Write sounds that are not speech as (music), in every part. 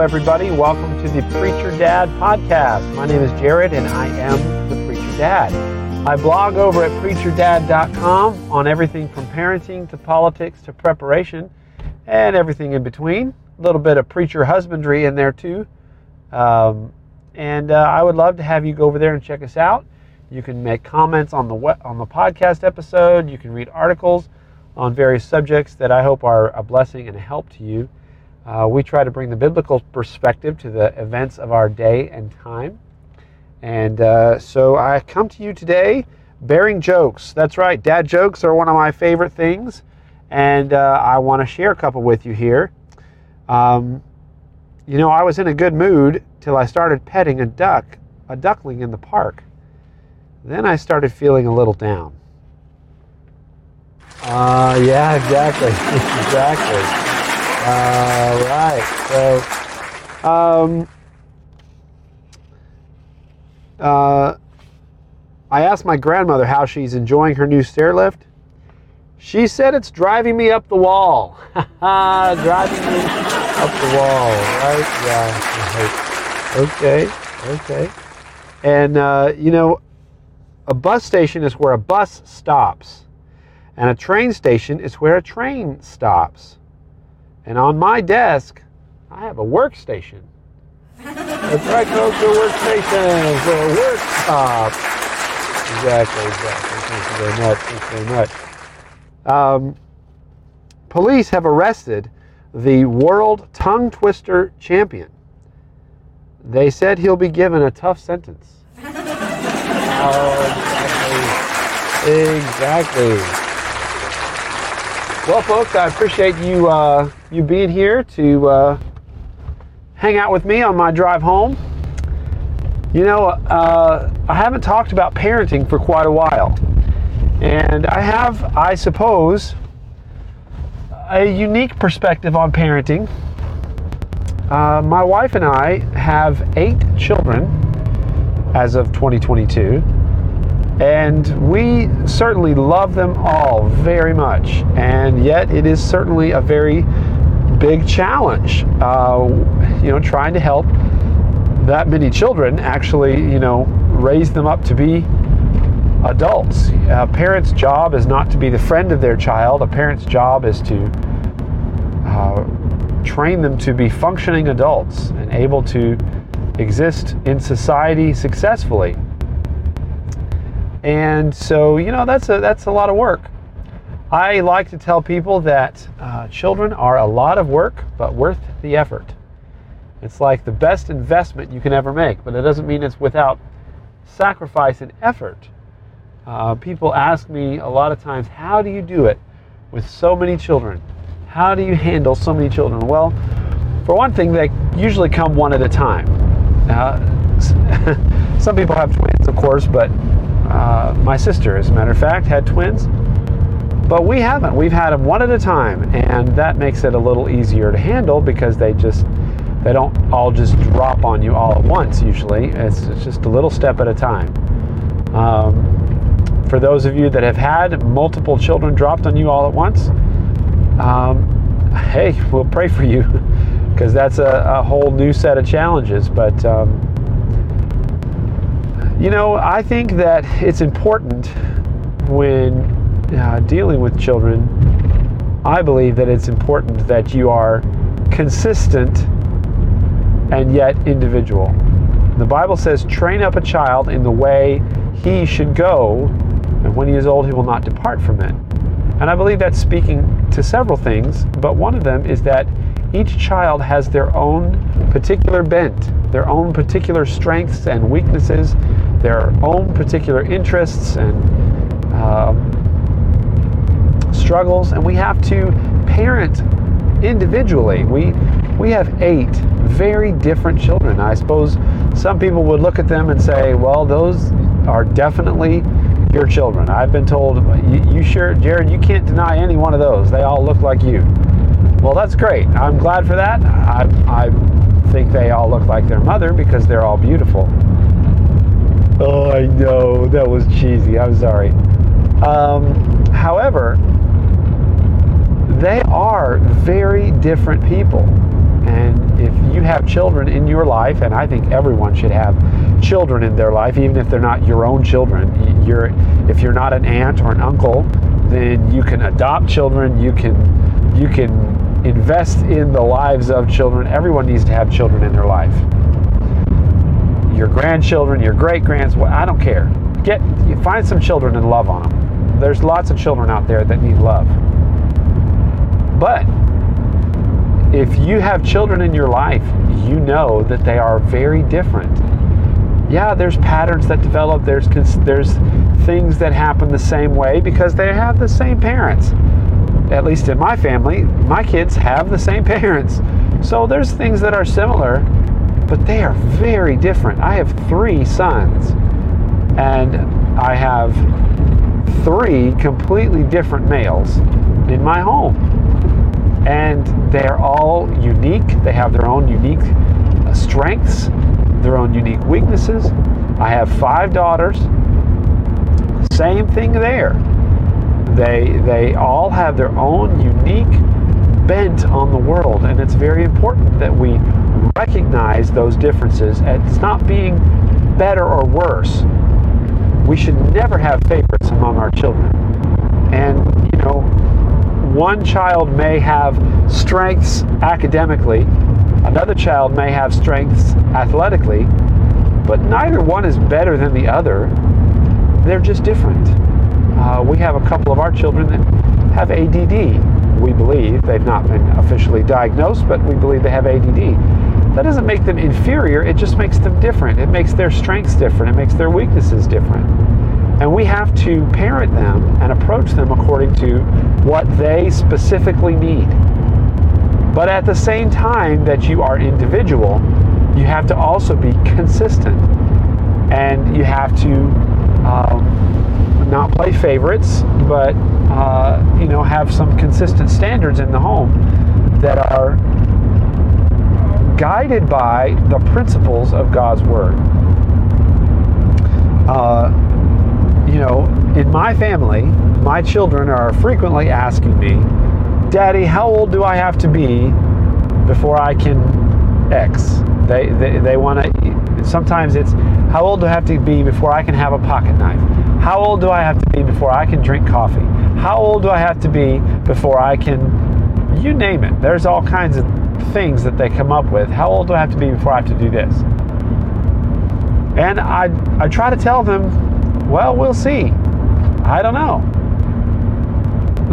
everybody. Welcome to the Preacher Dad podcast. My name is Jared, and I am the Preacher Dad. I blog over at preacherdad.com on everything from parenting to politics to preparation and everything in between. A little bit of preacher husbandry in there too. Um, and uh, I would love to have you go over there and check us out. You can make comments on the on the podcast episode. You can read articles on various subjects that I hope are a blessing and a help to you. Uh, we try to bring the biblical perspective to the events of our day and time. And uh, so I come to you today bearing jokes. That's right, dad jokes are one of my favorite things. And uh, I want to share a couple with you here. Um, you know, I was in a good mood till I started petting a duck, a duckling in the park. Then I started feeling a little down. Uh, yeah, exactly. (laughs) exactly. Uh, right. So, um, uh, I asked my grandmother how she's enjoying her new stair lift. She said it's driving me up the wall. (laughs) driving me up the wall, right? Yeah. Okay. Okay. And uh, you know, a bus station is where a bus stops, and a train station is where a train stops. And on my desk, I have a workstation. That's right, folks, a workstation for a worktop. Exactly, exactly. Thank you very much. Thank you very much. Um, police have arrested the world tongue twister champion. They said he'll be given a tough sentence. (laughs) oh, exactly. exactly. Well, folks, I appreciate you uh, you being here to uh, hang out with me on my drive home. You know, uh, I haven't talked about parenting for quite a while, and I have, I suppose, a unique perspective on parenting. Uh, my wife and I have eight children as of 2022 and we certainly love them all very much. And yet, it is certainly a very big challenge, uh, you know, trying to help that many children actually, you know, raise them up to be adults. A parent's job is not to be the friend of their child, a parent's job is to uh, train them to be functioning adults and able to exist in society successfully. And so, you know, that's a, that's a lot of work. I like to tell people that uh, children are a lot of work, but worth the effort. It's like the best investment you can ever make, but it doesn't mean it's without sacrifice and effort. Uh, people ask me a lot of times, how do you do it with so many children? How do you handle so many children? Well, for one thing, they usually come one at a time. Uh, (laughs) some people have twins, of course, but uh, my sister, as a matter of fact, had twins, but we haven't. We've had them one at a time, and that makes it a little easier to handle because they just they don't all just drop on you all at once. Usually, it's, it's just a little step at a time. Um, for those of you that have had multiple children dropped on you all at once, um, hey, we'll pray for you (laughs) because that's a, a, whole new set of challenges. But um, you know, I think that it's important when uh, dealing with children, I believe that it's important that you are consistent and yet individual. The Bible says, train up a child in the way he should go, and when he is old, he will not depart from it. And I believe that's speaking to several things, but one of them is that each child has their own particular bent, their own particular strengths and weaknesses, their own particular interests and um, struggles, and we have to parent individually. We we have eight very different children. I suppose some people would look at them and say, "Well, those are definitely your children." I've been told, "You, you sure, Jared? You can't deny any one of those. They all look like you." Well, that's great. I'm glad for that. I, I think they all look like their mother because they're all beautiful. Oh, I know. That was cheesy. I'm sorry. Um, however, they are very different people. And if you have children in your life, and I think everyone should have children in their life, even if they're not your own children, you're, if you're not an aunt or an uncle, then you can adopt children. You can you can invest in the lives of children. Everyone needs to have children in their life. Your grandchildren, your great grands, I don't care. Get find some children and love on them. There's lots of children out there that need love. But if you have children in your life, you know that they are very different. Yeah, there's patterns that develop. There's there's things that happen the same way because they have the same parents. At least in my family, my kids have the same (laughs) parents. So there's things that are similar, but they are very different. I have three sons, and I have three completely different males in my home. And they're all unique. They have their own unique uh, strengths, their own unique weaknesses. I have five daughters. Same thing there. They, they all have their own unique bent on the world, and it's very important that we recognize those differences. And it's not being better or worse. We should never have favorites among our children. And, you know, one child may have strengths academically, another child may have strengths athletically, but neither one is better than the other. They're just different. Uh, we have a couple of our children that have ADD. We believe they've not been officially diagnosed, but we believe they have ADD. That doesn't make them inferior, it just makes them different. It makes their strengths different, it makes their weaknesses different. And we have to parent them and approach them according to what they specifically need. But at the same time that you are individual, you have to also be consistent. And you have to um, not play favorites, but uh, you know have some consistent standards in the home that are guided by the principles of God's Word. Uh, you know, in my family, my children are frequently asking me, Daddy, how old do I have to be before I can X? They, they, they want to, sometimes it's, how old do I have to be before I can have a pocket knife? How old do I have to be before I can drink coffee? How old do I have to be before I can, you name it. There's all kinds of things that they come up with. How old do I have to be before I have to do this? And I, I try to tell them, well, we'll see. I don't know.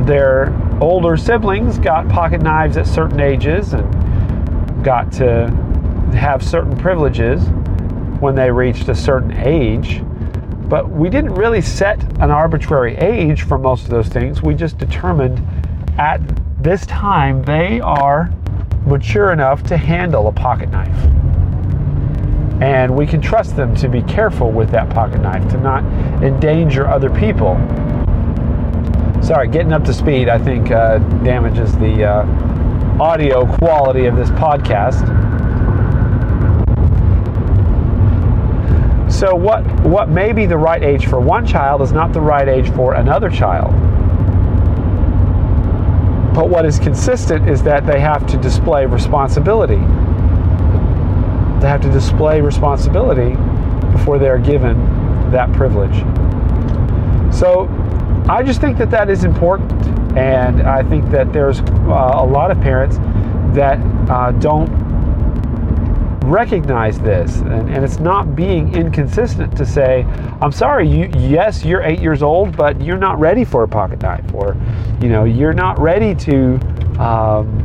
Their older siblings got pocket knives at certain ages and got to have certain privileges when they reached a certain age. But we didn't really set an arbitrary age for most of those things. We just determined at this time they are mature enough to handle a pocket knife and we can trust them to be careful with that pocket knife to not endanger other people. Sorry, getting up to speed I think uh, damages the uh, audio quality of this podcast. So what what may be the right age for one child is not the right age for another child. But what is consistent is that they have to display responsibility They have to display responsibility before they're given that privilege. So I just think that that is important. And I think that there's uh, a lot of parents that uh, don't recognize this and, and, it's not being inconsistent to say i'm sorry you yes you're eight years old but you're not ready for a pocket knife or you know you're not ready to um,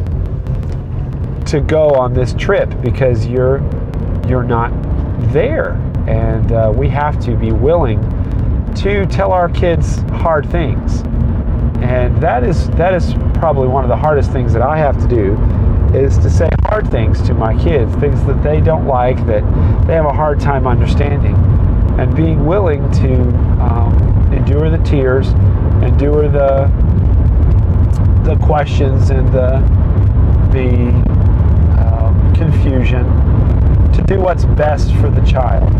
to go on this trip because you're you're not there. And uh, we have to be willing to tell our kids hard things. And that is that is probably one of the hardest things that I have to do is to say hard things to my kids, things that they don't like, that they have a hard time understanding, and being willing to um, endure the tears, endure the the questions and the the um, confusion, to do what's best for the child,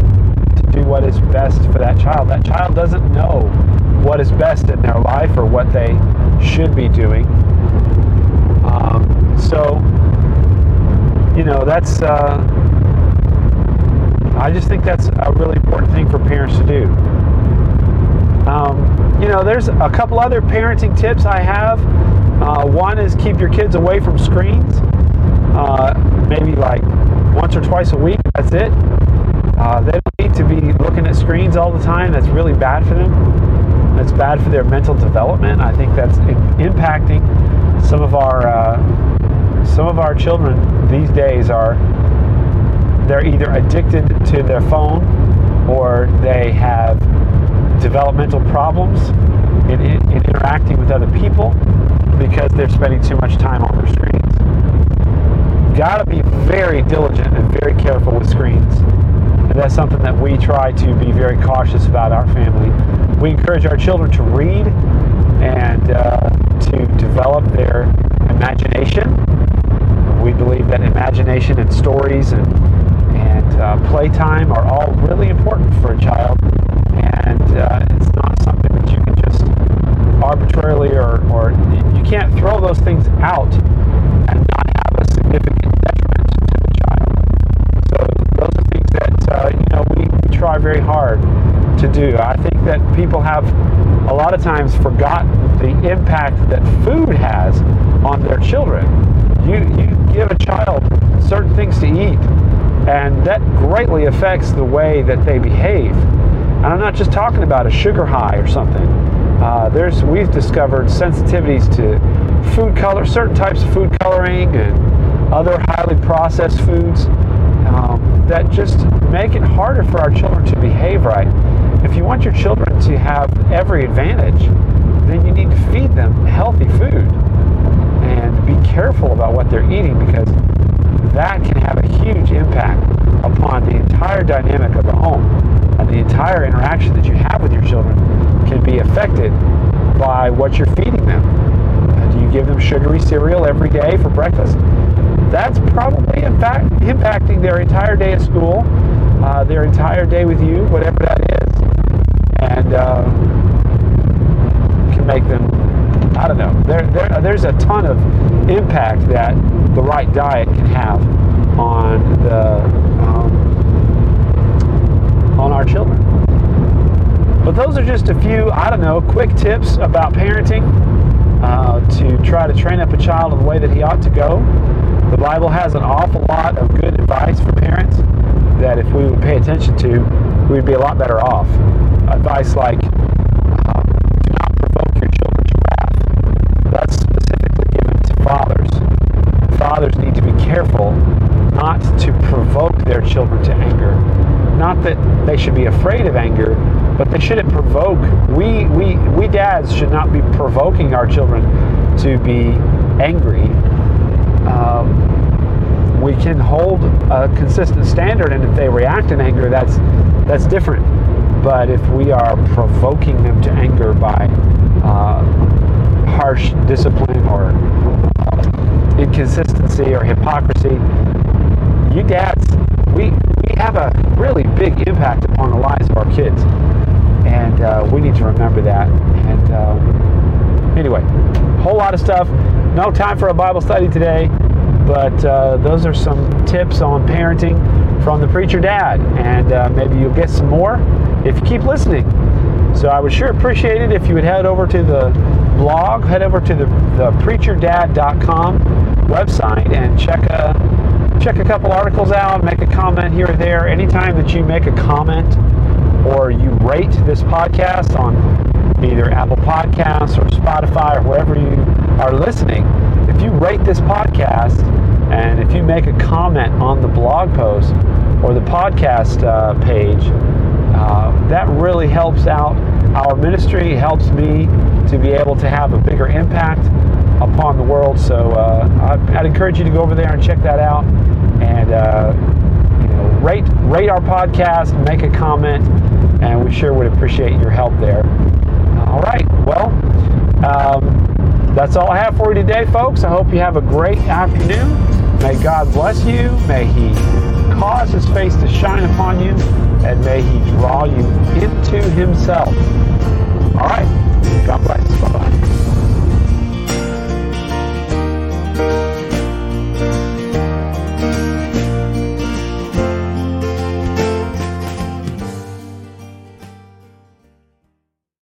to do what is best for that child. That child doesn't know what is best in their life or what they should be doing. Um, so you know, that's, uh, I just think that's a really important thing for parents to do. Um, you know, there's a couple other parenting tips I have. Uh, one is keep your kids away from screens, uh, maybe like once or twice a week. That's it. Uh, they don't need to be looking at screens all the time. That's really bad for them. That's bad for their mental development. I think that's impacting some of our uh, some of our children these days are they're either addicted to their phone or they have developmental problems in, in, in interacting with other people because they're spending too much time on their screens. You've got to be very diligent and very careful with screens. And that's something that we try to be very cautious about our family. We encourage our children to read and uh, to develop their imagination. We believe that imagination and stories and, and uh, playtime are all really important for a child and uh, it's not something that you can just arbitrarily or, or you can't throw those things out and not have a significant detriment to the child. So those are things that uh, you know we, we try very hard to do. I think that people have a lot of times forgotten the impact that food has on their children. You you give a child certain things to eat, and that greatly affects the way that they behave. And I'm not just talking about a sugar high or something. Uh, there's we've discovered sensitivities to food color, certain types of food coloring, and other highly processed foods um, that just make it harder for our children to behave right. If you want your children to have every advantage, then you need to feed them healthy food and careful about what they're eating because that can have a huge impact upon the entire dynamic of the home and the entire interaction that you have with your children can be affected by what you're feeding them. Do you give them sugary cereal every day for breakfast? That's probably in fact impacting their entire day at school, uh, their entire day with you, whatever that is, and uh, can make them. I don't know. There, there, there's a ton of impact that the right diet can have on the um, on our children. But those are just a few, I don't know, quick tips about parenting uh, to try to train up a child in the way that he ought to go. The Bible has an awful lot of good advice for parents that if we would pay attention to, we'd be a lot better off. Advice like, fathers. Fathers need to be careful not to provoke their children to anger. Not that they should be afraid of anger, but they shouldn't provoke. We we we dads should not be provoking our children to be angry. Um, we can hold a consistent standard, and if they react in anger, that's that's different. But if we are provoking them to anger by uh, harsh discipline or uh, inconsistency or hypocrisy, you dads, we we have a really big impact upon the lives of our kids, and uh, we need to remember that. And um, anyway, whole lot of stuff. No time for a Bible study today, but uh, those are some tips on parenting from the preacher dad, and uh, maybe you'll get some more if you keep listening. So I would sure appreciate it if you would head over to the blog, head over to the, the preacherdad.com website and check a check a couple articles out, make a comment here or there. Anytime that you make a comment or you rate this podcast on either Apple Podcasts or Spotify or wherever you are listening, if you rate this podcast and if you make a comment on the blog post or the podcast uh, page, uh, that really helps out our ministry, helps me to be able to have a bigger impact upon the world. So uh, I'd, encourage you to go over there and check that out, and uh, you know, rate rate our podcast, make a comment, and we sure would appreciate your help there. All right, well, um, that's all I have for you today, folks. I hope you have a great afternoon. May God bless you. May He cause His face to shine upon you, and may He draw you into Himself. All right.